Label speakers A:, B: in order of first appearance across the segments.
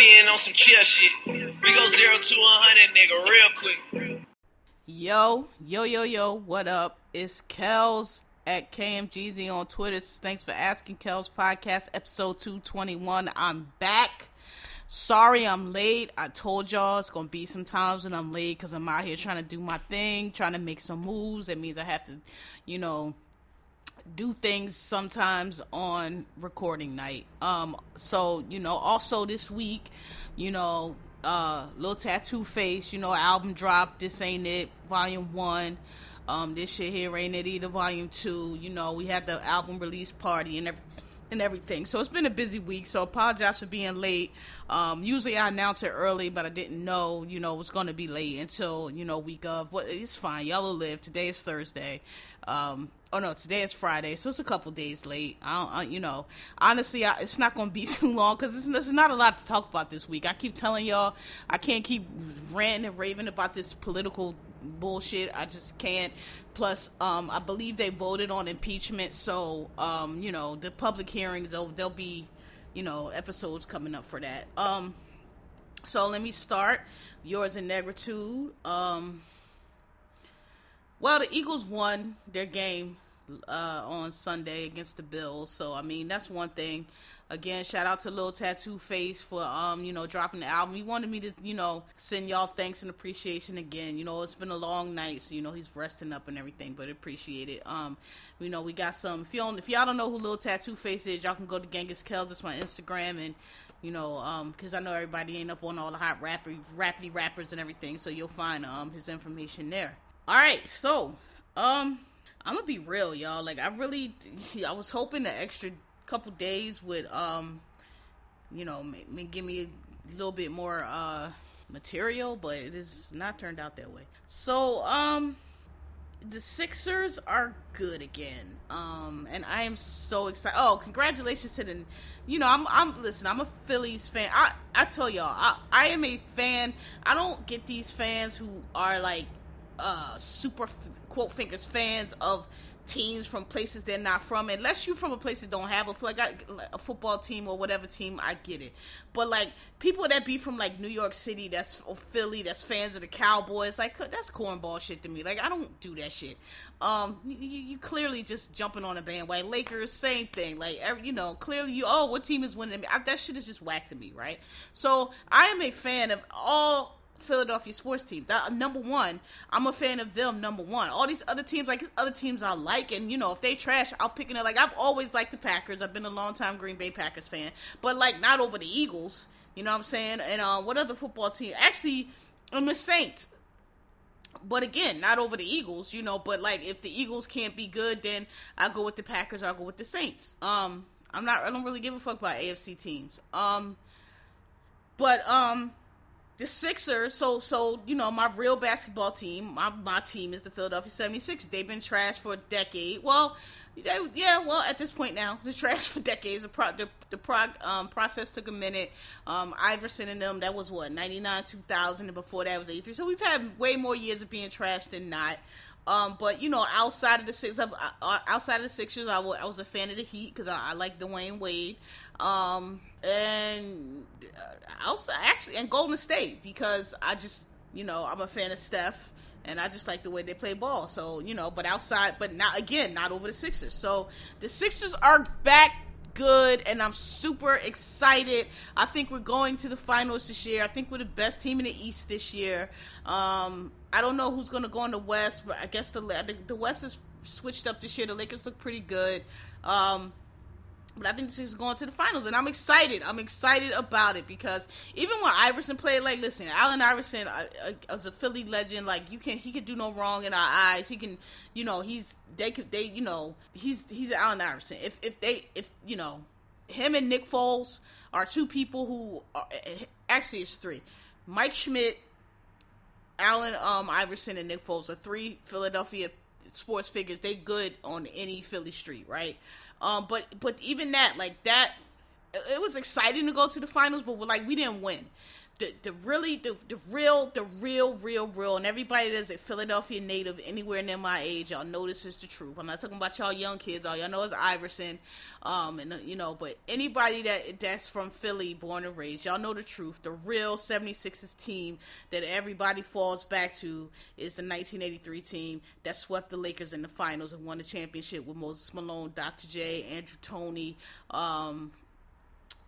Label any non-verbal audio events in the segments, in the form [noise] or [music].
A: Being on some chill shit. We go zero to a hundred, nigga, real quick.
B: Yo, yo, yo, yo, what up? It's Kels at KMGZ on Twitter. Thanks for asking Kels Podcast, episode 221. I'm back. Sorry I'm late. I told y'all it's gonna be some times when I'm late because I'm out here trying to do my thing, trying to make some moves. That means I have to, you know, do things sometimes on recording night. Um, so you know, also this week, you know, uh, little tattoo face, you know, album drop. This ain't it, volume one. Um, this shit here ain't it either, volume two. You know, we had the album release party and everything and everything. So it's been a busy week. So apologize for being late. Um, usually I announce it early, but I didn't know, you know, it was going to be late until you know week of. What it's fine. Y'all will live. Today is Thursday. Um, oh no, today is Friday, so it's a couple days late. I, don't, I you know, honestly, I, it's not going to be [laughs] too long because there's not a lot to talk about this week. I keep telling y'all I can't keep ranting and raving about this political bullshit. I just can't. Plus, um, I believe they voted on impeachment, so um, you know the public hearings. There'll, there'll be, you know, episodes coming up for that. Um, so let me start. Yours in negritude. Um, well, the Eagles won their game uh, on Sunday against the Bills, so I mean that's one thing. Again, shout out to Lil Tattoo Face for um, you know, dropping the album. He wanted me to, you know, send y'all thanks and appreciation again. You know, it's been a long night, so you know he's resting up and everything, but appreciate it. Um, you know, we got some if you don't if y'all don't know who Lil Tattoo Face is, y'all can go to Genghis Kells, that's my Instagram and you know, um, because I know everybody ain't up on all the hot rapper, rappity rappers and everything, so you'll find um his information there. All right, so um, I'm gonna be real, y'all. Like I really, [laughs] I was hoping the extra couple days would um you know may, give me a little bit more uh material but it has not turned out that way so um the Sixers are good again. Um, and I am so excited. Oh, congratulations to the, you know, I'm, I'm, listen, I'm a Phillies fan. I, I tell y'all, I, I am a fan. I don't get these fans who are like, uh, super quote fingers fans of teams from places they're not from. Unless you're from a place that don't have a like a football team or whatever team, I get it. But like people that be from like New York City, that's or Philly, that's fans of the Cowboys, like that's cornball shit to me. Like I don't do that shit. Um, you, you clearly just jumping on a bandwagon. Lakers, same thing. Like every, you know, clearly you oh what team is winning? I, that shit is just whack to me, right? So I am a fan of all Philadelphia sports team. That number one, I'm a fan of them. Number one, all these other teams, like other teams, I like, and you know, if they trash, I'll pick it. Like I've always liked the Packers. I've been a long time Green Bay Packers fan, but like not over the Eagles. You know what I'm saying? And uh, what other football team? Actually, I'm the Saints. But again, not over the Eagles, you know. But like, if the Eagles can't be good, then I'll go with the Packers. I'll go with the Saints. Um, I'm not. I don't really give a fuck about AFC teams. Um, but um, the Sixers, so so you know, my real basketball team, my my team is the Philadelphia 76ers. They've been trash for a decade. Well, yeah, well, at this point now, [laughs] the trash for decades. The pro, the, the prog, um, process took a minute. Um, Iverson and them, that was what 99, 2000, and before that was 83. So we've had way more years of being trash than not. Um, but you know, outside of the six, uh, outside of the Sixers, I was a fan of the Heat because I, I like Dwyane Wade. Um, and outside actually, and Golden State because I just you know I'm a fan of Steph and I just like the way they play ball. So you know, but outside, but not again, not over the Sixers. So the Sixers are back good and I'm super excited. I think we're going to the finals this year. I think we're the best team in the East this year. Um, I don't know who's going to go in the West, but I guess the the West is switched up this year. The Lakers look pretty good. Um, but I think this is going to the finals, and I'm excited. I'm excited about it because even when Iverson played, like, listen, Allen Iverson uh, uh, as a Philly legend, like, you can he can do no wrong in our eyes. He can, you know, he's they could they, you know, he's he's Allen Iverson. If if they if you know, him and Nick Foles are two people who are, actually it's three. Mike Schmidt, Allen um, Iverson and Nick Foles are three Philadelphia sports figures. They good on any Philly street, right? Um, but but even that, like that, it was exciting to go to the finals, but like we didn't win the, the really the, the real the real real real and everybody that's a Philadelphia native anywhere near my age y'all know this is the truth I'm not talking about y'all young kids all y'all know is Iverson um and you know but anybody that that's from Philly born and raised y'all know the truth the real 76ers team that everybody falls back to is the 1983 team that swept the Lakers in the finals and won the championship with Moses Malone Dr. J Andrew Toney um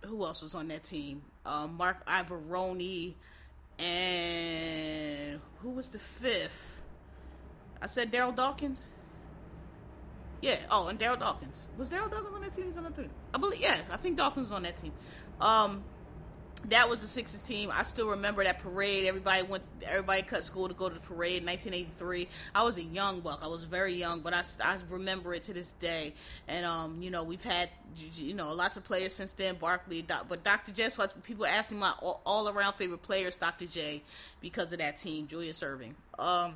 B: who else was on that team? Uh, Marc Iavaroni, and who was the fifth? I said Darryl Dawkins. Yeah. Oh, and Darryl Dawkins was Darryl Dawkins on that team. He's on that team. I believe. Yeah, I think Dawkins was on that team. Um, that was the Sixers team. I still remember that parade. Everybody went. Everybody cut school to go to the parade in 1983. I was a young buck. I was very young, but I, I remember it to this day. And um, you know, we've had you know lots of players since then. Barkley, but Dr. J. So people asking my all around favorite players, Dr. J, because of that team, Julius Erving. Um,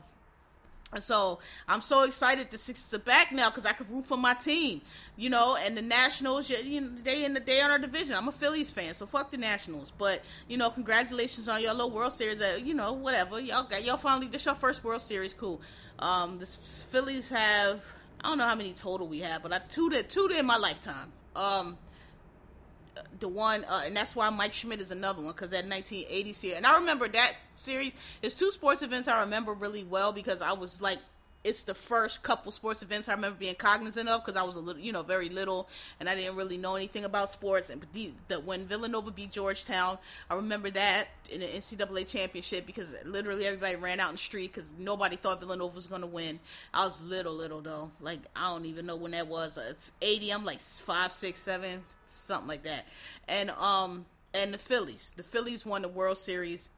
B: so I'm so excited the Sixers are back now because I can root for my team, you know. And the Nationals, you know, they in the day on our division. I'm a Phillies fan, so fuck the Nationals. But you know, congratulations on your little World Series. That you know, whatever y'all got, y'all finally this your first World Series. Cool. Um, the Phillies have I don't know how many total we have, but I two to two in my lifetime. Um, the one, uh, and that's why Mike Schmidt is another one because that 1980 series. And I remember that series. It's two sports events I remember really well because I was like it's the first couple sports events I remember being cognizant of because I was a little, you know, very little, and I didn't really know anything about sports. And the, the, when Villanova beat Georgetown, I remember that in the NCAA championship because literally everybody ran out in the street because nobody thought Villanova was going to win. I was little, little though. Like I don't even know when that was. It's eighty. I'm like five, six, seven, something like that. And um, and the Phillies, the Phillies won the World Series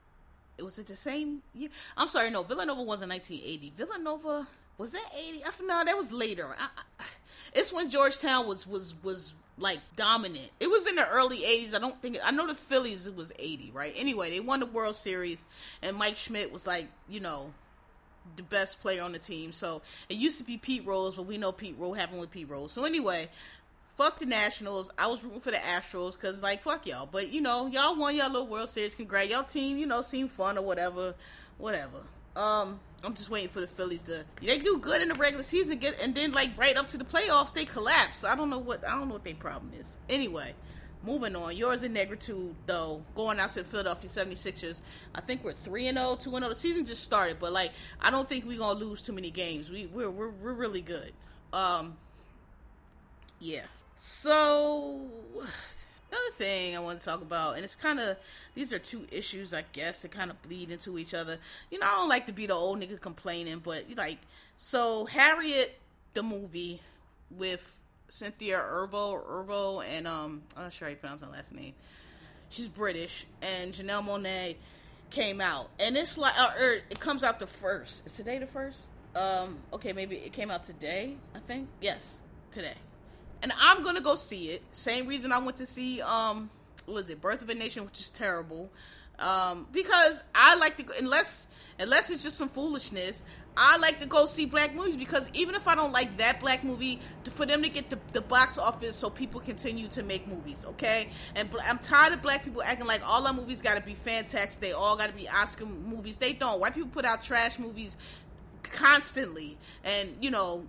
B: was it the same year? I'm sorry, no. Villanova was in 1980. Villanova was that 80? I, no, that was later. I, I, it's when Georgetown was was was like dominant. It was in the early 80s. I don't think I know the Phillies it was 80, right? Anyway, they won the World Series and Mike Schmidt was like, you know, the best player on the team. So, it used to be Pete Rose, but we know Pete Rose happened with Pete Rose. So anyway, fuck the Nationals. I was rooting for the Astros cuz like fuck y'all. But you know, y'all won y'all little World Series. Congrats. Y'all team, you know, seemed fun or whatever. Whatever. Um I'm just waiting for the Phillies to they do good in the regular season, get and then like right up to the playoffs they collapse. I don't know what I don't know what their problem is. Anyway, moving on. Yours in negritude though, going out to the Philadelphia 76ers. I think we're 3 and 0, 2 and 0. The season just started, but like I don't think we're going to lose too many games. We we're, we're we're really good. Um yeah. So Another thing I want to talk about, and it's kind of these are two issues, I guess, that kind of bleed into each other. You know, I don't like to be the old nigga complaining, but like, so Harriet, the movie with Cynthia Erivo, Erivo, and um, I'm not sure how you pronounce her last name. She's British, and Janelle Monáe came out, and it's like, uh, er, it comes out the first. Is today the first? Um, okay, maybe it came out today. I think yes, today and I'm gonna go see it. Same reason I went to see um, was it Birth of a Nation, which is terrible. Um, because I like to go, unless unless it's just some foolishness. I like to go see black movies because even if I don't like that black movie, for them to get the, the box office so people continue to make movies, okay? And I'm tired of black people acting like all our movies got to be fantastic. They all got to be Oscar movies. They don't. White people put out trash movies constantly, and you know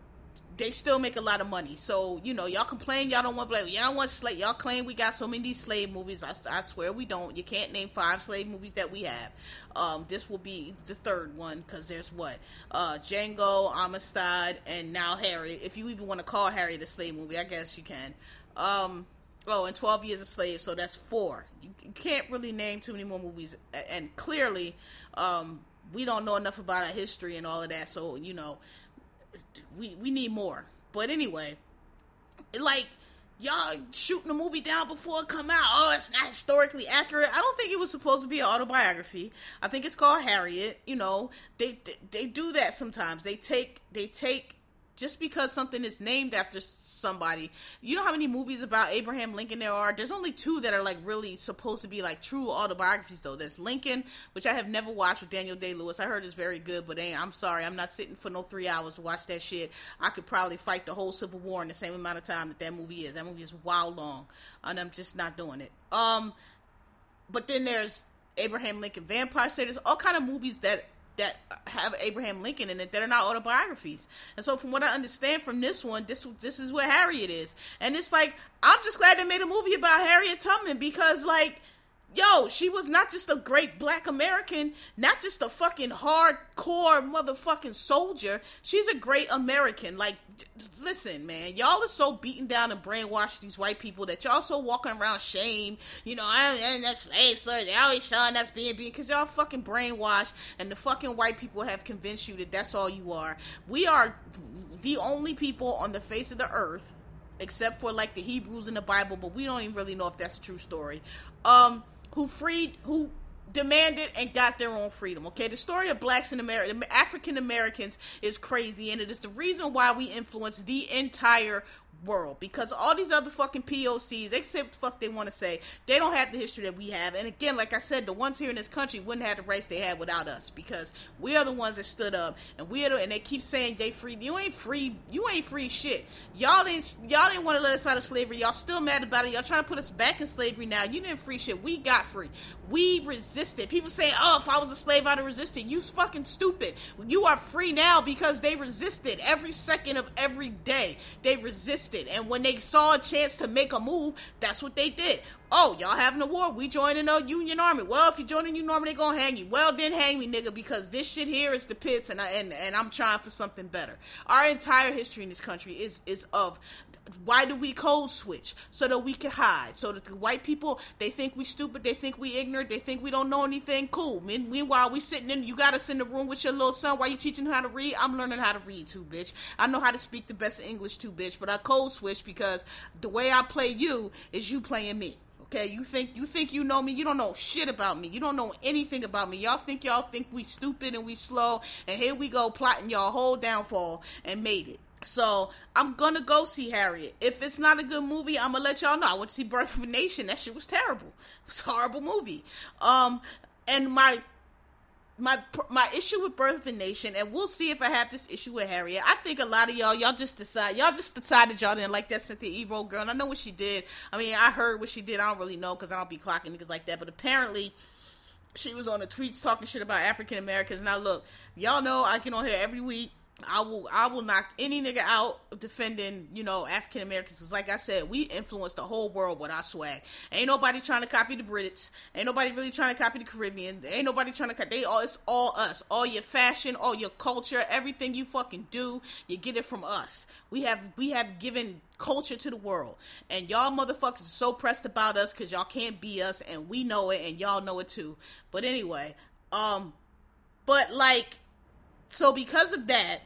B: they still make a lot of money. So you know, y'all complain y'all don't want black. Y'all don't want slave. Y'all claim we got so many slave movies. I, I swear we don't. You can't name five slave movies that we have. Um, this will be the third one because there's what uh, Django, Amistad, and now Harry. If you even want to call Harry the slave movie, I guess you can. Um, oh, and 12 Years a Slave, so that's four. You, you can't really name too many more movies, and clearly, um, we don't know enough about our history and all of that. So you know, we we need more. But anyway, like y'all shooting the movie down before it come out. Oh, it's not historically accurate. I don't think it was supposed to be an autobiography. I think it's called Harriet. You know, they they, they do that sometimes. They take they take just because something is named after somebody. You know how many movies about Abraham Lincoln there are? There's only two that are like really supposed to be like true autobiographies though. There's Lincoln, which I have never watched with Daniel Day Lewis. I heard it's very good, but hey, I'm sorry, I'm not sitting for no three hours to watch that shit. I could probably fight the whole Civil War in the same amount of time that that movie is. That movie is wild long, and I'm just not doing it. Um, but then there's Abraham Lincoln Vampire Slayer. There's all kind of movies that that have Abraham Lincoln in it that are not autobiographies. And so, from what I understand from this one, this this is where Harriet is, and it's like I'm just glad they made a movie about Harriet Tubman because like yo, she was not just a great black American, not just a fucking hardcore motherfucking soldier. She's a great American. Like, d- listen, man, y'all are so beaten down and brainwashed these white people that y'all so walking around shame. You know, I'm that slave, so they always showing us being being because y'all fucking brainwashed, and the fucking white people have convinced you that that's all you are. We are the only people on the face of the earth except for like the Hebrews in the Bible, but we don't even really know if that's a true story. Um, who freed, who demanded and got their own freedom. Okay, the story of blacks in America, African Americans, is crazy, and it is the reason why we influence the entire world because all these other fucking POCs, they say fuck they want to say. They don't have the history that we have. And again, like I said, the ones here in this country wouldn't have the rights they had without us because we are the ones that stood up and we are the, and they keep saying they free. You ain't free. You ain't free shit. Y'all didn't y'all didn't want to let us out of slavery. Y'all still mad about it. Y'all trying to put us back in slavery now. You didn't free shit. We got free. We resisted. People say, "Oh, if I was a slave, I'd have resisted." You fucking stupid. You are free now because they resisted every second of every day. They resisted and when they saw a chance to make a move, that's what they did. Oh, y'all having a war? We joining a Union Army. Well, if you join the Union Army, they gonna hang you. Well, then hang me, nigga, because this shit here is the pits, and I and, and I'm trying for something better. Our entire history in this country is is of why do we code switch? So that we can hide. So that the white people they think we stupid they think we ignorant they think we don't know anything. Cool. Meanwhile we sitting in you got us in the room with your little son. While you teaching him how to read? I'm learning how to read too bitch. I know how to speak the best english too bitch. But i code switch because the way i play you is you playing me. Okay, you think you think you know me, you don't know shit about me. You don't know anything about me. Y'all think y'all think we stupid and we slow, and here we go plotting y'all whole downfall and made it. So I'm gonna go see Harriet. If it's not a good movie, I'm gonna let y'all know. I went to see Birth of a Nation. That shit was terrible. [laughs] It was a horrible movie. Um, and my my my issue with Birth of a Nation, and we'll see if I have this issue with Harriet. I think a lot of y'all, y'all just decide, y'all just decided y'all didn't like that Cynthia Erivo girl. And I know what she did. I mean, I heard what she did. I don't really know because I don't be clocking niggas like that. But apparently, she was on the tweets talking shit about African Americans. Now look, y'all know I get on here every week I will I will knock any nigga out defending, you know, African Americans. Cause like I said, we influence the whole world with our swag. Ain't nobody trying to copy the Brits. Ain't nobody really trying to copy the Caribbean. Ain't nobody trying to copy. They all it's all us. All your fashion, all your culture, everything you fucking do, you get it from us. We have we have given culture to the world, and y'all motherfuckers are so pressed about us because y'all can't be us, and we know it, and y'all know it too. But anyway, um, but like, so because of that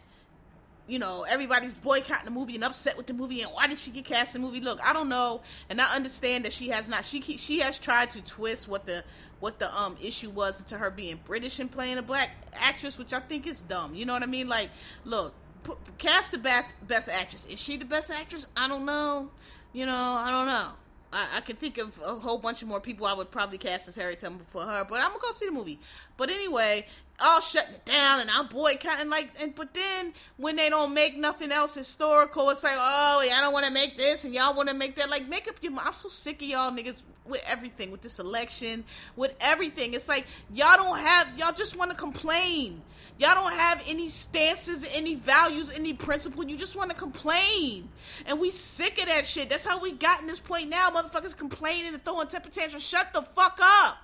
B: you know, everybody's boycotting the movie and upset with the movie and why did she get cast in the movie? Look, I don't know, and I understand that she has not. She she has tried to twist what the what the um issue was to her being British and playing a black actress, which I think is dumb. You know what I mean? Like, look, put, cast the best best actress. Is she the best actress? I don't know. You know, I don't know. I, I can think of a whole bunch of more people I would probably cast as Harry Tubman for her, but I'm gonna go see the movie. But anyway, all shutting it down and I'm boycotting like and but then when they don't make nothing else historical, it's like, oh I don't wanna make this and y'all wanna make that. Like make up your mind. I'm so sick of y'all niggas with everything, with this election, with everything. It's like y'all don't have y'all just wanna complain. Y'all don't have any stances, any values, any principle. You just want to complain. And we sick of that shit. That's how we got in this point now. Motherfuckers complaining and throwing temper tantrums. Shut the fuck up.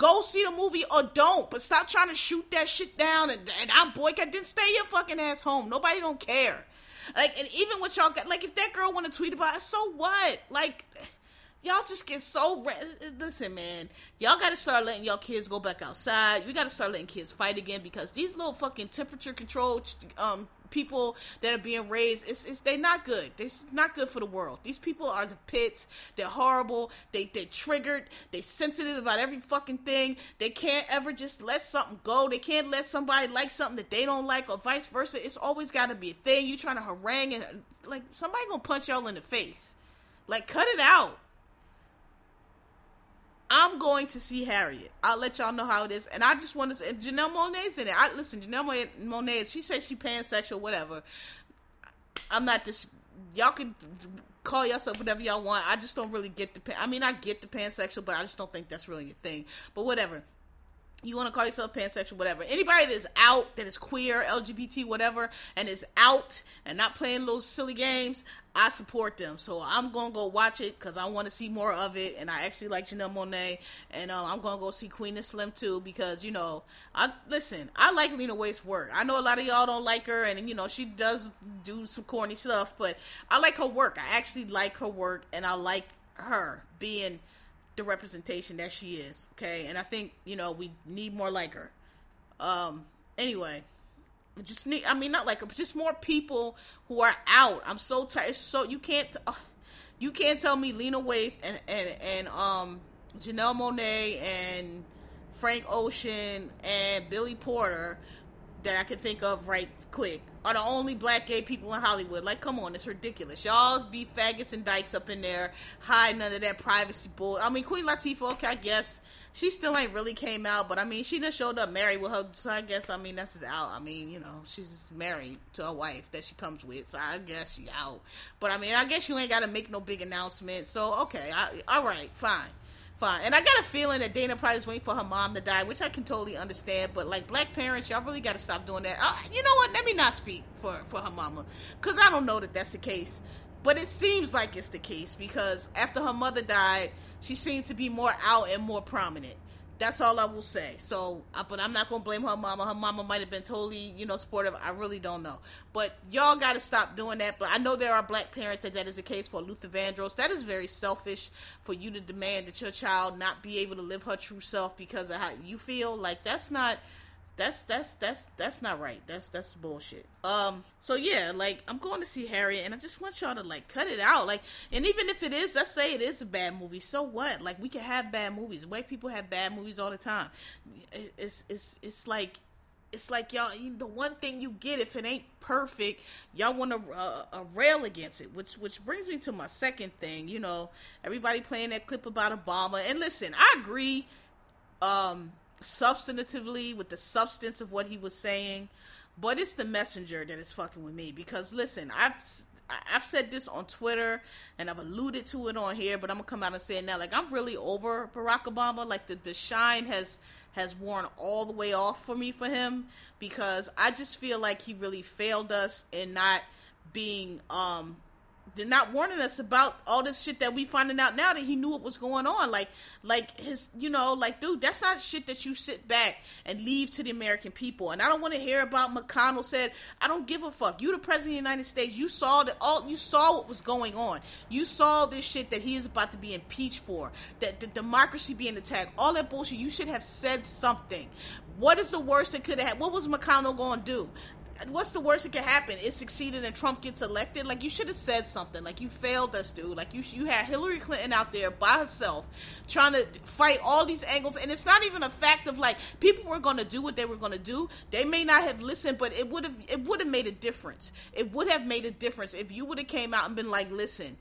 B: Go see the movie or don't, but stop trying to shoot that shit down. And, and I'm boycott. Then stay your fucking ass home. Nobody don't care. Like, and even what y'all got, like, if that girl want to tweet about it, so what? Like, y'all just get so listen man. Y'all gotta start letting y'all kids go back outside. We gotta start letting kids fight again because these little fucking temperature control um people that are being raised it's, it's they're not good. This is not good for the world. These people are the pits. They're horrible. They they're triggered. They sensitive about every fucking thing. They can't ever just let something go. They can't let somebody like something that they don't like or vice versa. It's always got to be a thing. You trying to harangue and like somebody gonna punch y'all in the face. Like cut it out I'm going to see Harriet. I'll let y'all know how it is. And I just want to say, Janelle Monáe's in it. I listen, Janelle Monáe, she says she pansexual, whatever. I'm not just, y'all can call yourself whatever y'all want. I just don't really get the, Pan, I mean, I get the pansexual, but I just don't think that's really a thing. But whatever you want to call yourself pansexual, whatever. Anybody that is out, that is queer, LGBT, whatever, and is out and not playing those silly games, I support them. So I'm gonna go watch it because I want to see more of it. And I actually like Janelle Monáe, and uh, I'm gonna go see Queen and Slim too because you know, I listen. I like Lena Waithe's work. I know a lot of y'all don't like her, and you know she does do some corny stuff, but I like her work. I actually like her work, and I like her being the representation that she is. Okay, and I think you know we need more like her. Um. Anyway, just need. I mean, not like her, but just more people who are out. I'm so tired. So you can't. Uh, you can't tell me Lena Waithe and and and um Janelle Monáe and Frank Ocean and Billy Porter that I can think of right quick are the only black gay people in Hollywood. Like, come on, it's ridiculous. Y'all be faggots and dykes up in there, none of that privacy bull. I mean, Queen Latifah, okay, I guess she still ain't really came out, but I mean, she just showed up married with her. So I guess I mean that's just out. I mean, you know, she's married to a wife that she comes with, so I guess she out. But I mean, I guess you ain't got to make no big announcement. So okay, I, all right, fine fine. And I got a feeling that Dana probably is waiting for her mom to die, which I can totally understand. But like black parents, y'all really got to stop doing that. Uh, you know what? Let me not speak for for her mama, cause I don't know that that's the case. But it seems like it's the case because after her mother died, she seemed to be more out and more prominent. That's all I will say. So, but I'm not gonna blame her mama. Her mama might have been totally, you know, supportive. I really don't know. But y'all got to stop doing that. But I know there are black parents that that is the case for Luther Vandross. That is very selfish for you to demand that your child not be able to live her true self because of how you feel. Like that's not that's that's that's that's not right. That's that's bullshit. Um. So yeah, like I'm going to see Harriet, and I just want y'all to like cut it out. Like, and even if it is, let's say it is a bad movie, so what? Like, we can have bad movies. White people have bad movies all the time. It's it's it's like it's like y'all the one thing you get if it ain't perfect y'all want to uh, uh, rail against it which which brings me to my second thing you know everybody playing that clip about obama and listen i agree um substantively with the substance of what he was saying, but it's the messenger that is fucking with me because listen, I've I've said this on Twitter and I've alluded to it on here, but I'm gonna come out and say it now. Like I'm really over Barack Obama. Like the the shine has has worn all the way off for me for him because I just feel like he really failed us in not being um they're not warning us about all this shit that we finding out now that he knew what was going on. Like, like his, you know, like, dude, that's not shit that you sit back and leave to the American people. And I don't want to hear about McConnell said, I don't give a fuck. You the president of the United States. You saw that all, you saw what was going on. You saw this shit that he is about to be impeached for. That the democracy being attacked. All that bullshit. You should have said something. What is the worst that could have? What was McConnell going to do? What's the worst that could happen? It succeeded and Trump gets elected. Like you should have said something. Like you failed us, dude. Like you you had Hillary Clinton out there by herself trying to fight all these angles, and it's not even a fact of like people were going to do what they were going to do. They may not have listened, but it would have it would have made a difference. It would have made a difference if you would have came out and been like, listen,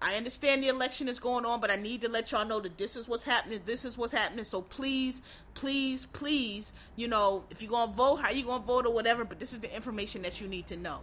B: I understand the election is going on, but I need to let y'all know that this is what's happening. This is what's happening. So please, please, please, you know, if you're gonna vote, how you gonna vote or whatever, but this is the information that you need to know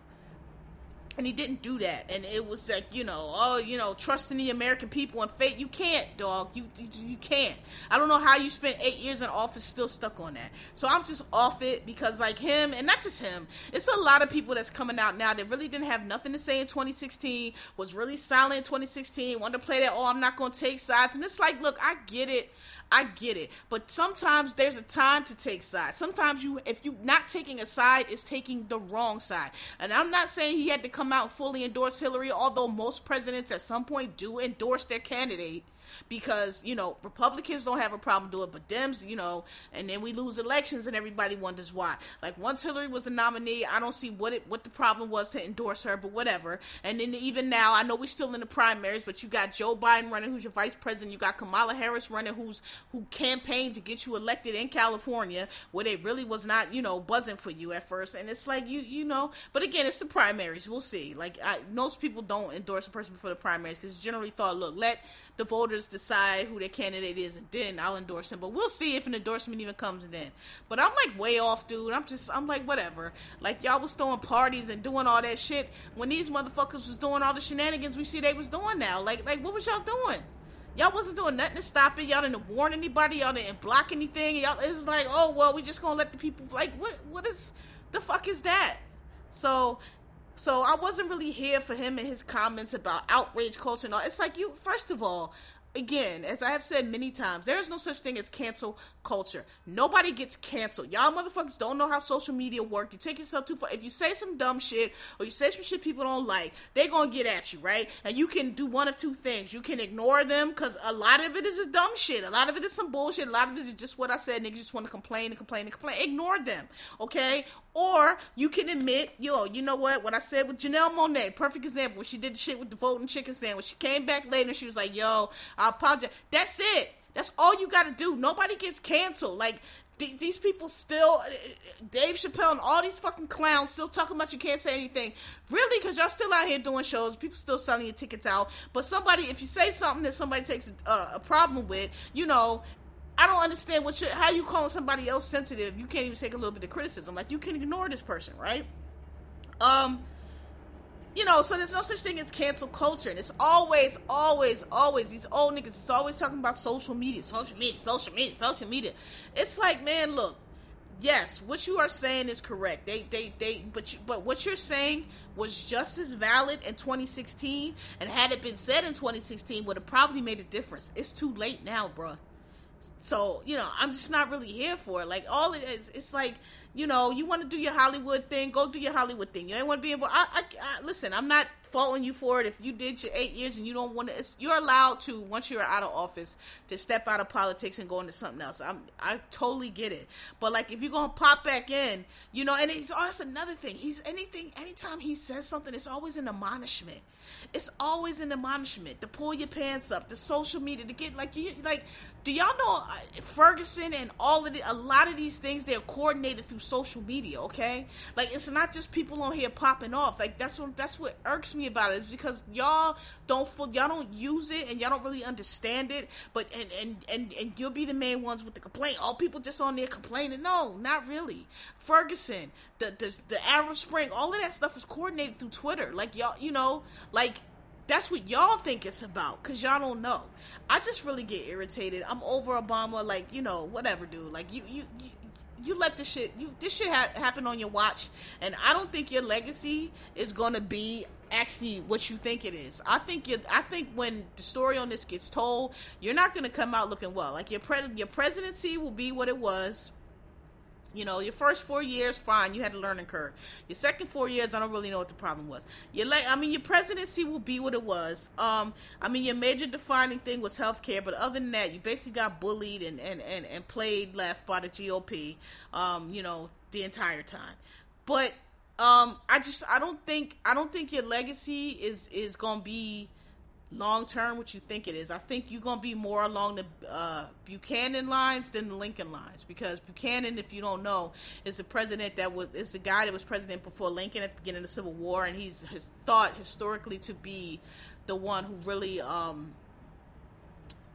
B: and he didn't do that. And it was like you know oh you know trusting the american people and faith you can't dog. You, you you can't. I don't know how you spent eight years in office still stuck on that. So i'm just off it because like him and not just him it's a lot of people that's coming out now that really didn't have nothing to say in 2016 was really silent in 2016 wanted to play that oh i'm not gonna take sides. And it's like look i get it I get it, but sometimes there's a time to take sides. Sometimes you, if you not taking a side, is taking the wrong side. And I'm not saying he had to come out fully endorse Hillary, although most presidents at some point do endorse their candidate. Because you know Republicans don't have a problem doing it, but Dems, you know, and then we lose elections and everybody wonders why. Like once Hillary was the nominee, I don't see what it what the problem was to endorse her, but whatever. And then even now, I know we're still in the primaries, but you got Joe Biden running, who's your vice president. You got Kamala Harris running, who's who campaigned to get you elected in California, where they really was not, you know, buzzing for you at first. And it's like you you know, but again, it's the primaries. We'll see. Like I, most people don't endorse a person before the primaries because generally thought, look, let the voters decide who their candidate is, and then I'll endorse him. But we'll see if an endorsement even comes then. But I'm like way off, dude. I'm just, I'm like whatever. Like y'all was throwing parties and doing all that shit when these motherfuckers was doing all the shenanigans we see they was doing now. Like, like what was y'all doing? Y'all wasn't doing nothing to stop it. Y'all didn't warn anybody. Y'all didn't block anything. Y'all it was like, oh well, we just gonna let the people like what? What is the fuck is that? So so I wasn't really here for him and his comments about outrage culture and all. It's like you, first of all, again, as I have said many times, there is no such thing as cancel culture. Nobody gets canceled. Y'all motherfuckers don't know how social media work. You take yourself too far. If you say some dumb shit or you say some shit people don't like, they're gonna get at you, right? And you can do one of two things. You can ignore them because a lot of it is just dumb shit. A lot of it is some bullshit. A lot of it is just what I said. Niggas just want to complain and complain and complain. Ignore them, okay? Or you can admit, yo, you know what? What I said with Janelle Monáe, perfect example. When she did the shit with the voting chicken sandwich, she came back later and she was like, yo, I apologize. That's it. That's all you got to do. Nobody gets canceled. Like th- these people still, uh, Dave Chappelle and all these fucking clowns still talking about you can't say anything. Really? Because y'all still out here doing shows. People still selling your tickets out. But somebody, if you say something that somebody takes a, a problem with, you know, I don't understand what you, how you calling somebody else sensitive. You can't even take a little bit of criticism. Like you can ignore this person, right? Um, you know, so there's no such thing as cancel culture, and it's always, always, always these old niggas. It's always talking about social media, social media, social media, social media. It's like, man, look, yes, what you are saying is correct. They, they, they, but, you, but what you're saying was just as valid in 2016, and had it been said in 2016, would have probably made a difference. It's too late now, bruh. So, you know, I'm just not really here for it. Like, all it is, it's like, you know, you want to do your Hollywood thing, go do your Hollywood thing. You ain't want to be able. I, I, I, listen. I'm not faulting you for it. If you did your eight years and you don't want to, you're allowed to once you're out of office to step out of politics and go into something else. I'm, I totally get it. But like, if you're gonna pop back in, you know, and it's oh, that's another thing. He's anything. Anytime he says something, it's always an admonishment. It's always an admonishment to pull your pants up, the social media to get like you like. Do y'all know uh, Ferguson and all of the a lot of these things they're coordinated through social media? Okay, like it's not just people on here popping off. Like that's what that's what irks me about it is because y'all don't y'all don't use it and y'all don't really understand it. But and and and and you'll be the main ones with the complaint. All people just on there complaining. No, not really. Ferguson, the the, the Arab Spring, all of that stuff is coordinated through Twitter. Like y'all, you know, like that's what y'all think it's about because y'all don't know. I just really get irritated. I'm over obama like you know whatever dude. Like you you, you you let this shit you this shit ha- happen on your watch and i don't think your legacy is gonna be actually what you think it is. I think you i think when the story on this gets told you're not gonna come out looking well. Like your pre- your presidency will be what it was you know, your first four years, fine, you had a learning curve. Your second four years, I don't really know what the problem was. Your like, I mean, your presidency will be what it was. Um, I mean, your major defining thing was healthcare, but other than that, you basically got bullied and and and, and played left by the GOP. Um, you know, the entire time. But um, I just I don't think I don't think your legacy is is gonna be long term what you think it is. I think you're gonna be more along the uh, Buchanan lines than the Lincoln lines because Buchanan, if you don't know, is the president that was is the guy that was president before Lincoln at the beginning of the Civil War, and he's his thought historically to be the one who really um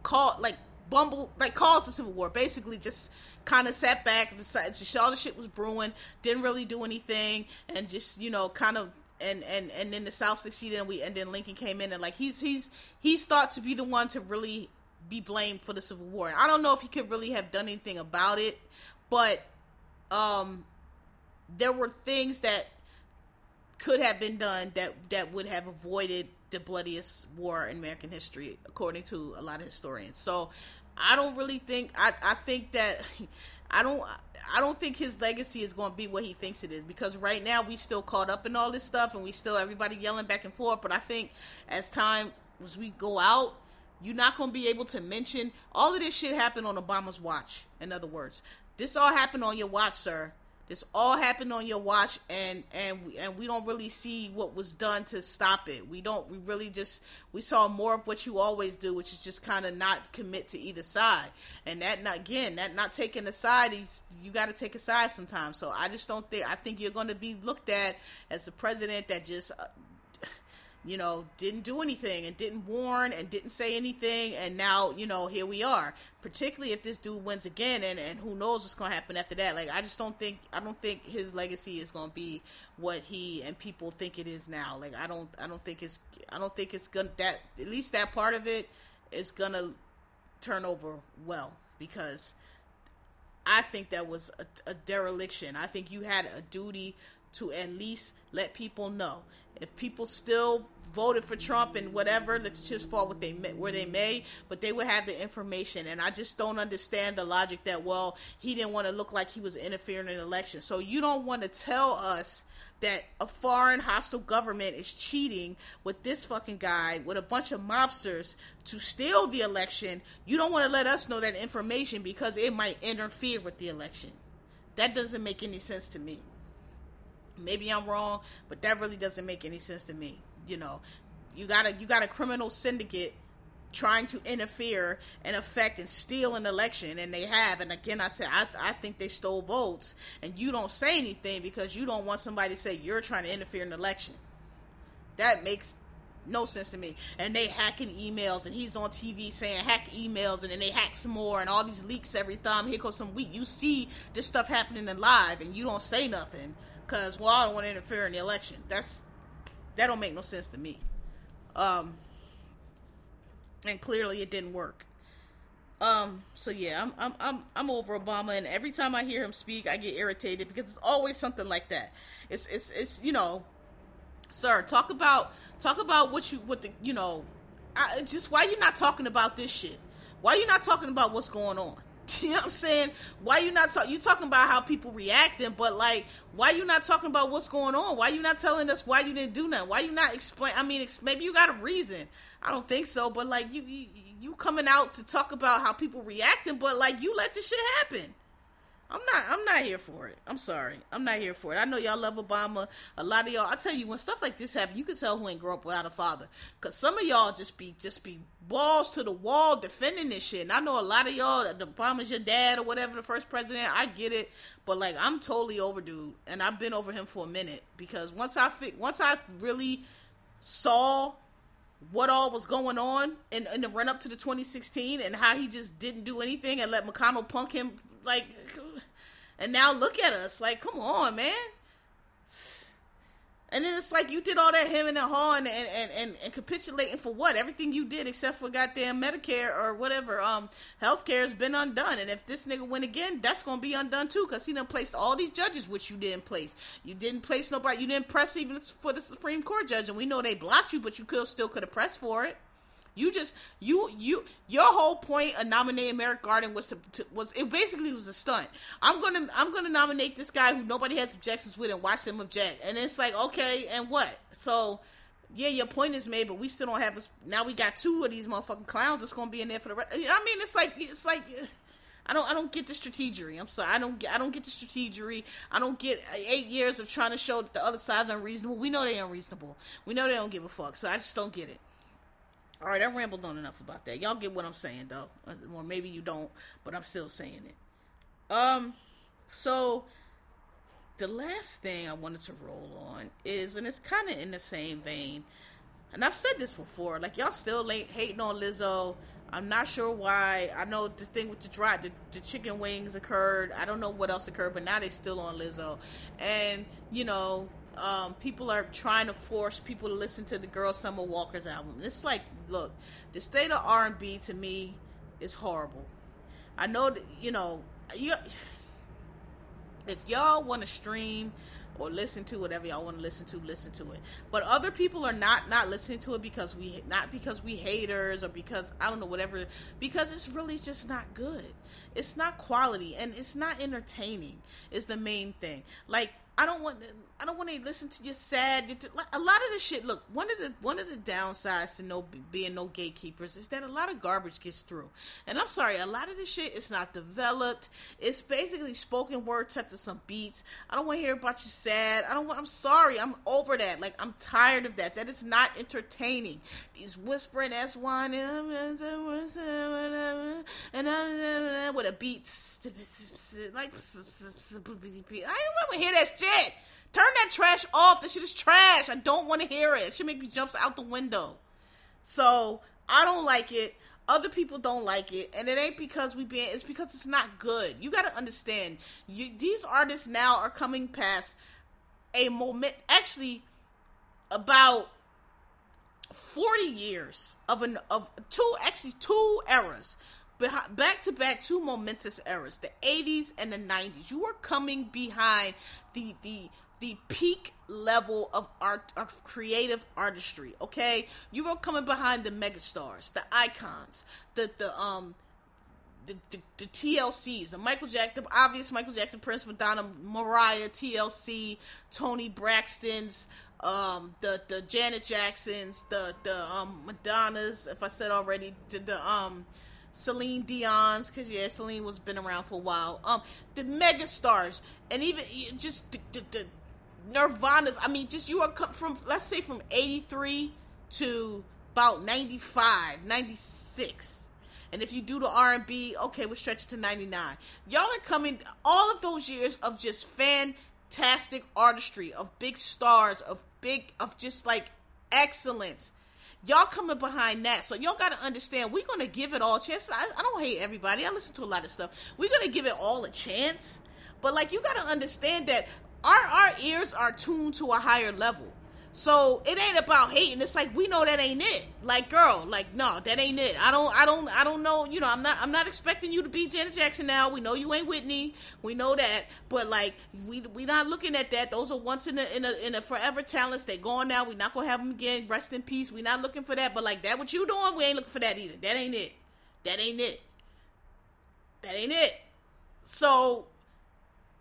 B: called like bumble like caused the Civil War. Basically, just kind of sat back, decided to show the shit was brewing, didn't really do anything, and just you know kind of and and and then the South succeeded, and we and then Lincoln came in, and like he's he's he's thought to be the one to really be blamed for the Civil War. And I don't know if he could really have done anything about it, but um, there were things that could have been done that that would have avoided the bloodiest war in American history, according to a lot of historians. So I don't really think I I think that [laughs] I don't I don't think his legacy is going to be what he thinks it is because right now we still caught up in all this stuff and we still everybody yelling back and forth. But I think as time as we go out, You're not going to be able to mention all of this shit happened on Obama's watch. In other words, this all happened on your watch, sir. This all happened on your watch, and and we, and we don't really see what was done to stop it. We don't. We really just we saw more of what you always do, which is just kind of not commit to either side. And that not again, that not taking a side, is you got to take a side sometimes. So I just don't think. I think you're going to be looked at as the president that just you know, didn't do anything and didn't warn and didn't say anything, and now, you know, here we are. Particularly if this dude wins again, and, and who knows what's going to happen after that. Like, I just don't think, I don't think his legacy is going to be what he and people think it is now. Like, I don't, I don't think it's, I don't think it's gonna that at least that part of it is gonna turn over well because I think that was a, a dereliction. I think you had a duty to at least let people know. If people still voted for Trump and whatever, let the chips fall what they where they may, but they would have the information. And I just don't understand the logic that well, he didn't want to look like he was interfering in the election. So you don't want to tell us that a foreign hostile government is cheating with this fucking guy with a bunch of mobsters to steal the election. You don't want to let us know that information because it might interfere with the election. That doesn't make any sense to me. Maybe I'm wrong, but that really doesn't make any sense to me. You know, you got a you got a criminal syndicate trying to interfere and affect and steal an election and they have and again i said I, I think they stole votes and you don't say anything because you don't want somebody to say you're trying to interfere in an election. That makes no sense to me. And they hacking emails and he's on tv saying hack emails and then they hack some more and all these leaks every time. Here goes some week you see this stuff happening in live and you don't say nothing because well, I don't want to interfere in the election. That's that don't make no sense to me. Um, and clearly it didn't work. Um, so yeah, I'm I'm I'm I'm over Obama, and every time I hear him speak, I get irritated because it's always something like that. It's it's it's you know, sir, talk about talk about what you what the you know, I, just why you not talking about this shit? Why you not talking about what's going on? [laughs] You know what I'm saying? Why you not talking? You talking about how people reacting, but like, why you not talking about what's going on? Why you not telling us why you didn't do nothing? Why you not explain? I mean, maybe you got a reason. I don't think so, but like you, you, you coming out to talk about how people reacting, but like you let this shit happen. I'm not I'm not here for it. I'm sorry. I'm not here for it. I know y'all love Obama. A lot of y'all I tell you when stuff like this happen, you can tell who ain't grow up without a father. Cause some of y'all just be just be balls to the wall defending this shit. And I know a lot of y'all that Obama's your dad or whatever, the first president. I get it. But like I'm totally over dude. And I've been over him for a minute. Because once I fi- once I really saw what all was going on in, in the run up to the 2016 and how he just didn't do anything and let McConnell punk him like and now look at us like come on man and then it's like you did all that him and hawing and, and, and, and capitulating for what? Everything you did except for goddamn Medicare or whatever, um, healthcare has been undone. And if this nigga win again, that's gonna be undone too, cause he done placed all these judges which you didn't place. You didn't place nobody. You didn't press even for the Supreme Court judge, and we know they blocked you, but you could still could have pressed for it. You just you you your whole point of nominating Merrick Garland was to, to, was it basically was a stunt. I'm gonna I'm gonna nominate this guy who nobody has objections with and watch them object, and it's like okay, and what? So yeah, your point is made, but we still don't have. A, now we got two of these motherfucking clowns that's gonna be in there for the. rest. I mean, it's like it's like. I don't I don't get the strategery. I'm sorry. I don't get I don't get the strategery. I don't get eight years of trying to show that the other side's unreasonable. We know they're unreasonable. We know they don't give a fuck. So I just don't get it. All right, I rambled on enough about that. Y'all get what I'm saying, though, or maybe you don't, but I'm still saying it. Um, so the last thing I wanted to roll on is, and it's kind of in the same vein, and I've said this before, like y'all still late hating on Lizzo. I'm not sure why. I know the thing with the drive, the, the chicken wings occurred. I don't know what else occurred, but now they still on Lizzo, and you know um, people are trying to force people to listen to the Girl Summer Walker's album. It's like, look, the state of R and B to me is horrible. I know that you know you. If y'all want to stream or listen to whatever y'all want to listen to, listen to it. But other people are not not listening to it because we not because we haters or because I don't know whatever because it's really just not good. It's not quality and it's not entertaining. Is the main thing. Like I don't want I don't want to listen to your sad. A lot of the shit. Look, one of the one of the downsides to no being no gatekeepers is that a lot of garbage gets through. And I'm sorry, a lot of the shit is not developed. It's basically spoken word touch to some beats. I don't want to hear about you sad. I don't want. I'm sorry. I'm over that. Like I'm tired of that. That is not entertaining. These whispering ass whining and with a beat like I don't want to hear that shit. Turn that trash off. This shit is trash. I don't want to hear it. It should make me jump out the window. So I don't like it. Other people don't like it, and it ain't because we being. It's because it's not good. You got to understand. You, these artists now are coming past a moment. Actually, about 40 years of an of two actually two eras back to back two momentous eras the 80s and the 90s you are coming behind the the the peak level of art of creative artistry okay you are coming behind the megastars the icons the the um the, the, the TLCs, the Michael Jackson, the obvious Michael Jackson, Prince, Madonna, Mariah, TLC, Toni Braxton's, um, the the Janet Jacksons, the the um Madonnas, if I said already, the, the um Celine Dion's, because yeah, Celine was been around for a while. Um, the mega stars, and even just the, the, the Nirvana's. I mean, just you are from let's say from eighty three to about 95, 96. And if you do the R and B, okay, we'll stretch it to ninety nine. Y'all are coming all of those years of just fantastic artistry, of big stars, of big of just like excellence y'all coming behind that. So y'all got to understand, we're going to give it all a chance. I, I, don't hate everybody. I listen to a lot of stuff. We're going to give it all a chance. But like, you got to understand that our our ears are tuned to a higher level. So it ain't about hating. It's like we know that ain't it. Like girl, like no, that ain't it. I don't, I don't, I don't know. You know, I'm not, I'm not expecting you to be Janet Jackson now. We know you ain't Whitney. We know that. But like we, we not looking at that. Those are once in a, in a, in a forever talents. They gone now. We not gonna have them again. Rest in peace. We not looking for that. But like that, what you doing? We ain't looking for that either. That ain't it. That ain't it. That ain't it. So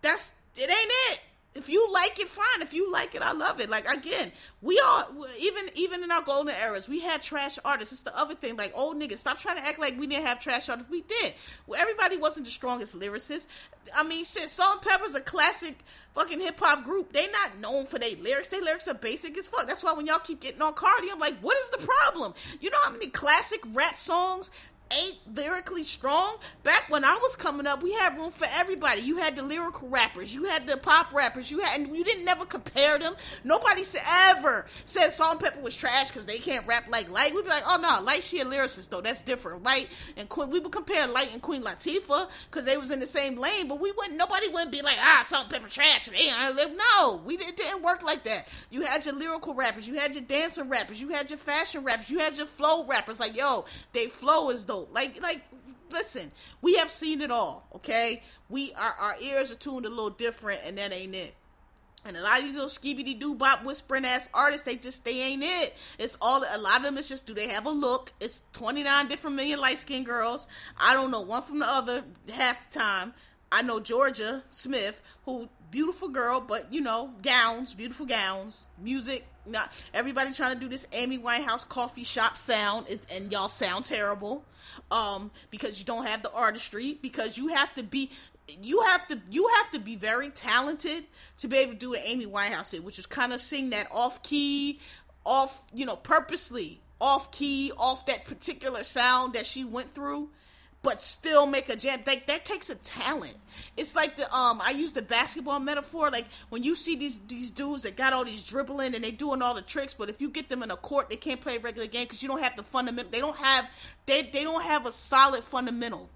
B: that's it. Ain't it if you like it, fine. If you like it, I love it. Like again, we all even even in our golden eras, we had trash artists. It's the other thing. Like old niggas, stop trying to act like we didn't have trash artists. We did. Well, everybody wasn't the strongest lyricist. I mean, shit. Salt-N-Pepa's a classic fucking hip hop group. They not known for their lyrics. Their lyrics are basic as fuck. That's why when y'all keep getting on Cardi, I'm like, what is the problem? You know how many classic rap songs ain't lyrically strong. Back when I was coming up, we had room for everybody. You had the lyrical rappers, you had the pop rappers, you had, and you didn't never compare them. Nobody said ever said Salt-N-Pepa was trash because they can't rap like Lyte. We'd be like, oh no, Lyte she a lyricist though. That's different. Lyte and Queen, we would compare Lyte and Queen Latifah because they was in the same lane, but we wouldn't. Nobody wouldn't be like, ah, Salt-N-Pepa trash. They, no, we it didn't work like that. You had your lyrical rappers, you had your dancer rappers, you had your fashion rappers, you had your flow rappers. Like yo, they flow is dope. Like like listen, we have seen it all, okay? We our our ears are tuned a little different and that ain't it. And a lot of these little skibidi doo bop whispering ass artists, they just they ain't it. It's all a lot of them is just do they have a look? It's twenty nine different million light skinned girls. I don't know one from the other half the time. I know Jorja Smith, who beautiful girl, but you know, gowns, beautiful gowns, music. Not everybody trying to do this Amy Winehouse coffee shop sound, and y'all sound terrible um, because you don't have the artistry. Because you have to be, you have to, you have to be very talented to be able to do what Amy Winehouse did, which is kind of sing that off key, off, you know, purposely off key, off that particular sound that she went through but still make a jam. Like that takes a talent. It's like the um I use the basketball metaphor. Like when you see these these dudes that got all these dribbling and they doing all the tricks, but if you get them in a court, they can't play a regular game because you don't have the fundamental. They don't have they they don't have a solid fundamental.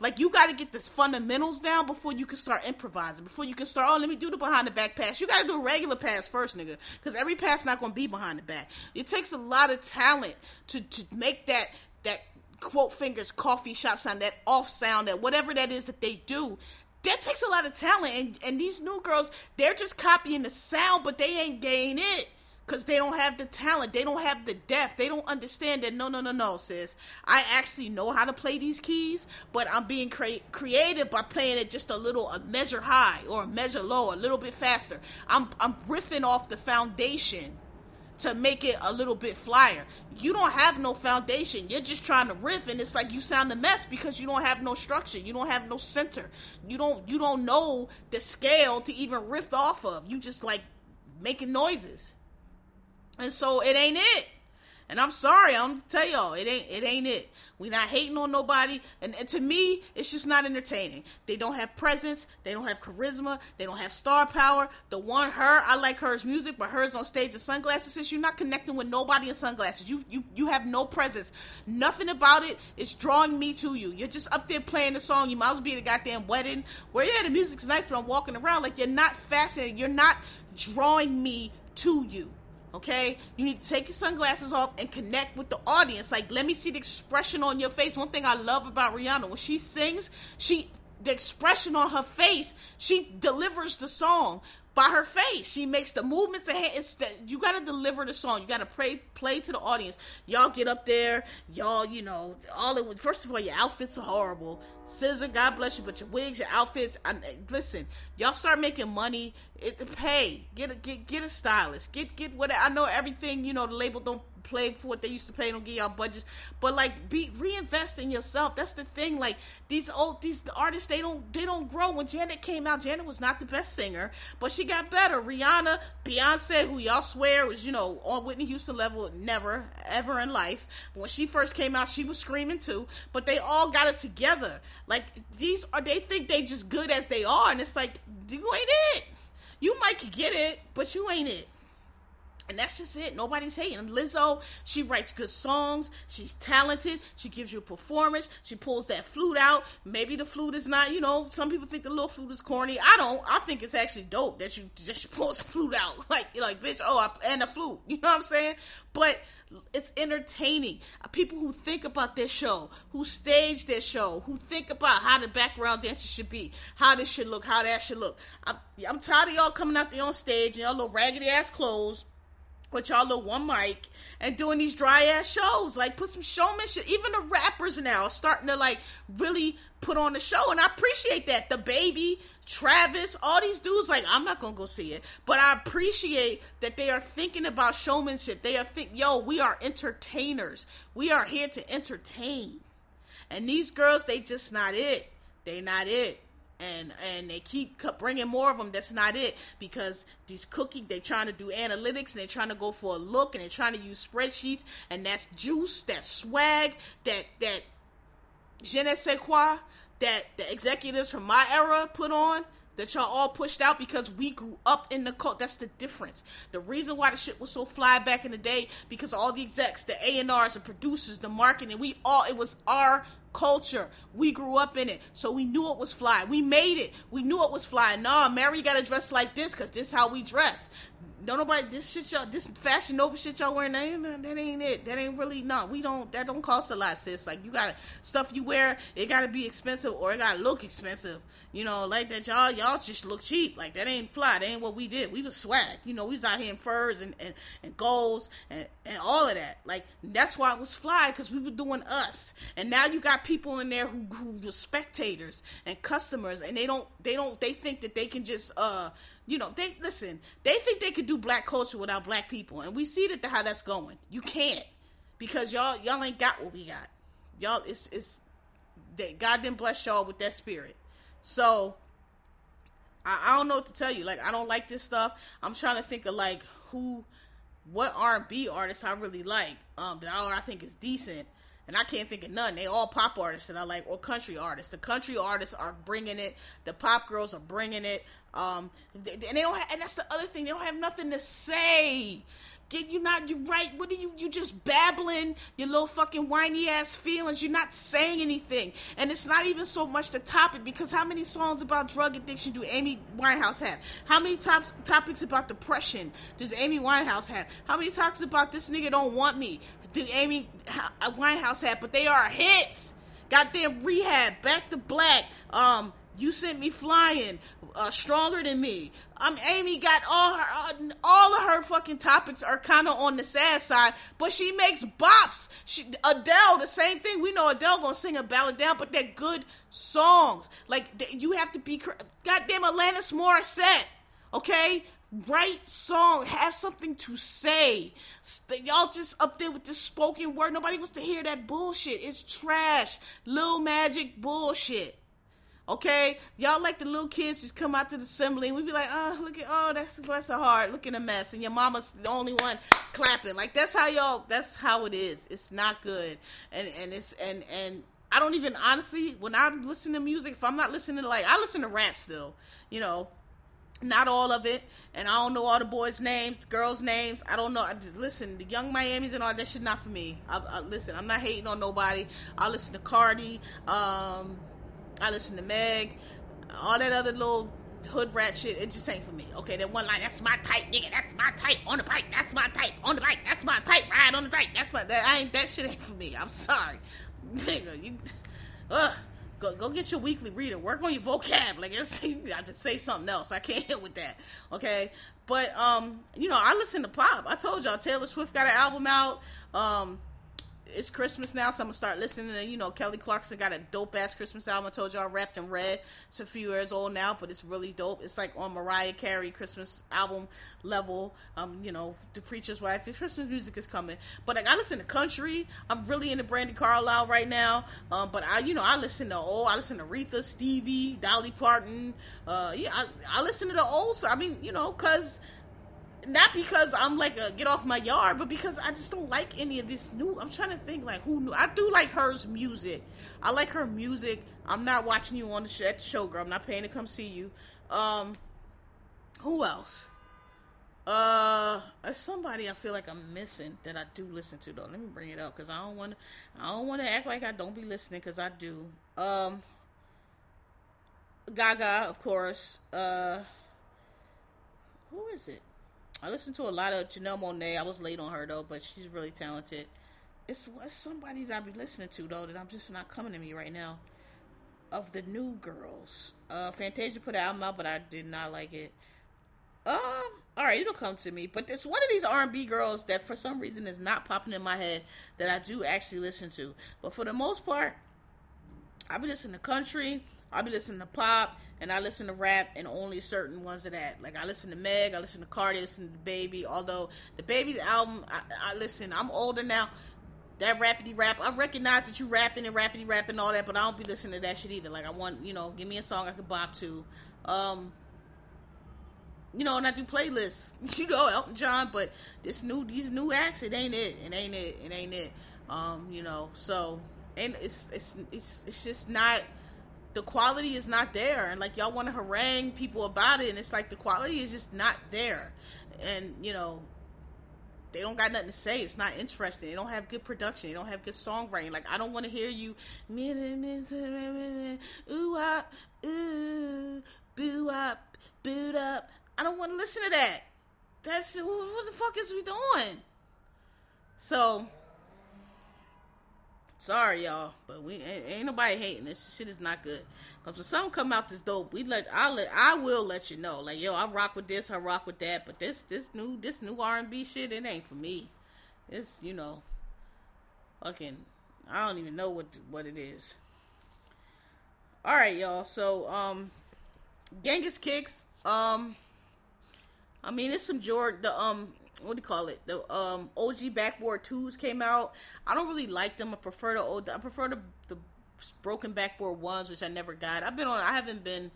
B: Like you got to get this fundamentals down before you can start improvising. Before you can start, oh, let me do the behind the back pass. You got to do a regular pass first, nigga, because every pass not to be behind the back. It takes a lot of talent to to make that that quote fingers coffee shop sound, that off sound, that whatever that is that they do. That takes a lot of talent, and, and these new girls, they're just copying the sound, but they ain't getting it. because they don't have the talent, they don't have the depth, they don't understand that. No, no, no, no, sis. I actually know how to play these keys, but I'm being cre- creative by playing it just a little, a measure high or a measure low, a little bit faster. I'm I'm riffing off the foundation to make it a little bit flyer. You don't have no foundation. You're just trying to riff and it's like you sound a mess because you don't have no structure. You don't have no center. You don't you don't know the scale to even riff off of. You just like making noises. And so it ain't it. And I'm sorry, I'm tell y'all, it ain't it ain't it. We not hating on nobody, and, and, to me, it's just not entertaining. They don't have presence, they don't have charisma, they don't have star power. The one her, I like hers music, but hers on stage in sunglasses. Since you're not connecting with nobody in sunglasses, you you you have no presence. Nothing about it is drawing me to you. You're just up there playing the song. You might as well be at a goddamn wedding where yeah, the music's nice, but I'm walking around like you're not fascinated. You're not drawing me to you. Okay, you need to take your sunglasses off and connect with the audience. Like, let me see the expression on your face. One thing I love about Rihanna when she sings, she the expression on her face, she delivers the song by her face. She makes the movements ahead. It's that you got to deliver the song. You got to play play to the audience. Y'all get up there. Y'all, you know, all it. First of all, your outfits are horrible. SZA, God bless you, but your wigs, your outfits. I, listen, y'all start making money. It, pay. Get a get get a stylist. Get get what I know. Everything you know. The label don't play for what they used to pay. Don't give y'all budgets. But like, be reinvest in yourself. That's the thing. Like these old these artists, they don't they don't grow. When Janet came out, Janet was not the best singer, but she got better. Rihanna, Beyonce, who y'all swear was you know on Whitney Houston level, never ever in life. When she first came out, she was screaming too. But they all got it together. Like these are they think they just good as they are, and it's like you ain't it. You might get it, but you ain't it. And that's just it. Nobody's hating. Lizzo, she writes good songs. She's talented. She gives you a performance. She pulls that flute out. Maybe the flute is not, you know, some people think the little flute is corny. I don't. I think it's actually dope that you just pulls the flute out. [laughs] Like, you're like, bitch, oh, I, and the flute. You know what I'm saying? But it's entertaining. Uh, people who think about their show, who stage their show, who think about how the background dancers should be, how this should look, how that should look. I'm, I'm tired of y'all coming out there on stage in y'all little raggedy ass clothes with y'all little one mic and doing these dry ass shows. Like put some showmanship. Even the rappers now are starting to like really put on the show, and I appreciate that. The baby, Travis, all these dudes. Like I'm not gonna go see it, but I appreciate that they are thinking about showmanship. They are think, yo, we are entertainers. We are here to entertain. And these girls, they just not it. They not it and and they keep bringing more of them that's not it because these cookie they're trying to do analytics and they're trying to go for a look and they're trying to use spreadsheets and that's juice that swag that that je ne sais quoi that the executives from my era put on that y'all all pushed out because we grew up in the cult. That's the difference. The reason why the shit was so fly back in the day because all the execs, the A and R's, the producers, the marketing, we all it was our culture. We grew up in it, so we knew it was fly. We made it. We knew it was fly. Nah, Mary got to dress like this because this is how we dress. Don't nobody this shit y'all this fashion Nova shit y'all wearing that ain't, that ain't it. That ain't really not We don't that don't cost a lot, sis. Like you gotta stuff you wear, it gotta be expensive or it gotta look expensive. You know, like that y'all y'all just look cheap. Like that ain't fly. That ain't what we did. We was swag. You know, we was out here in furs and and, and golds and, and all of that. Like that's why it was fly because we were doing us. And now you got people in there who who were spectators and customers, and they don't they don't they think that they can just uh you know, they listen. They think they could do black culture without black people, and we see that how that's going. You can't because y'all y'all ain't got what we got. Y'all, it's it's that God didn't bless y'all with that spirit. So I, I don't know what to tell you. Like I don't like this stuff. I'm trying to think of like who, what R&B artists I really like. Um, that I, I think is decent and I can't think of none. They all pop artists that I like, or country artists. The country artists are bringing it. The pop girls are bringing it. Um, and they don't. Have, and that's the other thing. They don't have nothing to say. Get you not you right? What are you? You just babbling your little fucking whiny ass feelings. You're not saying anything, and it's not even so much the topic because how many songs about drug addiction do Amy Winehouse have? How many tops, topics about depression does Amy Winehouse have? How many talks about this nigga don't want me? Did Amy Winehouse have, but they are hits. Goddamn rehab, back to black. Um, you sent me flying, uh, stronger than me. Um, Amy got all her, uh, all of her fucking topics are kind of on the sad side, but she makes bops. She, Adele, the same thing. We know Adele gonna sing a ballad down, but they're good songs. Like you have to be goddamn Alanis Morissette, okay? Write song, have something to say. Y'all just up there with the spoken word. Nobody wants to hear that bullshit. It's trash. Little magic bullshit. Okay, y'all like the little kids just come out to the assembly and we be like, oh, look at, oh, that's bless her heart, look at a mess, and your mama's the only one clapping. Like that's how y'all, that's how it is. It's not good, and and it's and and I don't even honestly when I listen to music, if I'm not listening to like I listen to rap still, you know, not all of it, and I don't know all the boys' names, the girls' names. I don't know. I just listen. The Yung Miami's and all that shit not for me. I, I, listen. I'm not hating on nobody. I listen to Cardi. Um, I listen to Meg, all that other little hood rat shit. It just ain't for me. Okay, that one line, that's my type, nigga. That's my type. On the bike, that's my type. On the bike, that's my type. Ride on the bike, that's my. That I ain't. That shit ain't for me. I'm sorry, [laughs] nigga. You, ugh. Go, go get your weekly reading. Work on your vocab. Like it's, [laughs] you got to say something else. I can't [laughs] hit with that. Okay, but um, you know, I listen to pop. I told y'all Taylor Swift got an album out. Um, it's Christmas now, so I'm gonna start listening to you know Kelly Clarkson got a dope ass Christmas album. I told y'all wrapped in red. It's a few years old now, but it's really dope. It's like on Mariah Carey Christmas album level. Um, you know, the preacher's wife. The Christmas music is coming. But like I listen to country. I'm really into Brandi Carlile right now. Um, but I you know I listen to old. I listen to Aretha, Stevie, Dolly Parton. Uh, yeah, I, I listen to the old. So I mean you know because not because I'm like a get off my yard, but because I just don't like any of this new. I'm trying to think like who knew. I do like hers music. I like her music. I'm not watching you on the show, at the show, girl. I'm not paying to come see you. Um, who else? Uh, there's somebody I feel like I'm missing that I do listen to though. Let me bring it up because I don't want to. I don't want to act like I don't be listening because I do. Um, Gaga, of course. Uh, who is it? I listened to a lot of Janelle Monáe. I was late on her though, but she's really talented. It's, it's somebody that I be listening to though that I'm just not coming to me right now. Of the new girls, uh, Fantasia put an album out, but I did not like it. Um, all right, it'll come to me. But it's one of these R&B girls that for some reason is not popping in my head that I do actually listen to. But for the most part, I be listening to country. I be listening to pop and I listen to rap and only certain ones of that. Like I listen to Meg, I listen to Cardi, I listen to Baby. Although the Baby's album, I, I listen. I'm older now. That rapidy rap, I recognize that you rapping and rapidy rapping all that, but I don't be listening to that shit either. Like I want, you know, give me a song I could bop to. Um, you know, and I do playlists. [laughs] You know, Elton John, but this new, these new acts, it ain't it. It ain't it. It ain't it. Um, you know, so and it's it's it's it's just not the quality is not there and like y'all want to harangue people about it and it's like the quality is just not there. And you know they don't got nothing to say. It's not interesting. They don't have good production. They don't have good songwriting. Like i don't want to hear you ooh up ooh boo ah, up boot up. I don't want to listen to that. That's what the fuck is we doing? So Sorry, y'all, but we ain't, ain't, nobody hating this shit. Is not good. Cause when something come out this dope, we let I let I will let you know. Like yo, I rock with this, I rock with that. But this this new this new R and B shit, it ain't for me. It's you know, fucking I don't even know what what it is. All right, y'all. So um, Genghis kicks. Um, I mean, it's some Jordan. The um, what do you call it? The um OG backboard twos came out. I don't really like them. I prefer the old. I prefer the the broken backboard ones, which I never got. I've been on. I haven't been.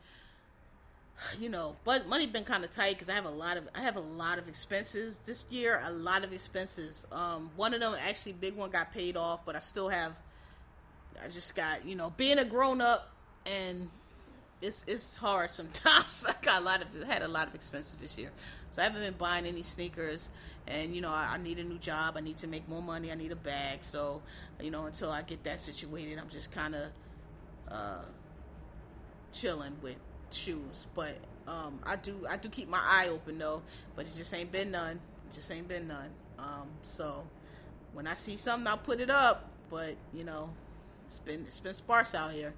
B: You know, but money been kind of tight because I have a lot of I have a lot of expenses this year. A lot of expenses. Um, one of them actually big one got paid off, but I still have. I just got you know being a grown up and it's it's hard sometimes. [laughs] I got a lot of had a lot of expenses this year, so I haven't been buying any sneakers. And you know, I, I, need a new job. I need to make more money. I need a bag. So you know, until I get that situated, I'm just kind of uh, chilling with shoes. But um, I do I do keep my eye open though. But it just ain't been none. It just ain't been none. Um, so when I see something, I'll put it up. But you know, it's been it's been sparse out here.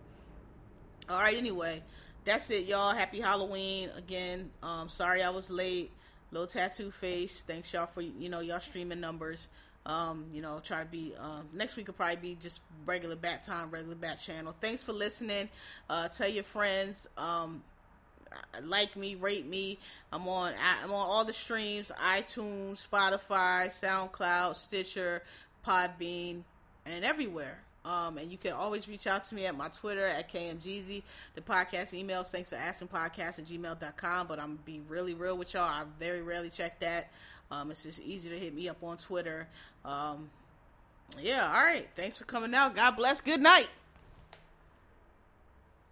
B: All right, anyway, that's it, y'all. Happy Halloween again. Um, sorry I was late. Little Tattoo Face. Thanks y'all for you know y'all streaming numbers. Um, you know, try to be um, next week will probably be just regular bat time, regular bat channel. Thanks for listening. Uh, tell your friends. Um, like me, rate me. I'm on I'm on all the streams: iTunes, Spotify, SoundCloud, Stitcher, Podbean, and everywhere. Um, and you can always reach out to me at my Twitter at KMGZ. The podcast emails, thanks for asking podcast at gmail.com. But I'm be really real with y'all. I very rarely check that. Um, it's just easy to hit me up on Twitter. Um, yeah, all right. Thanks for coming out. God bless. Good night.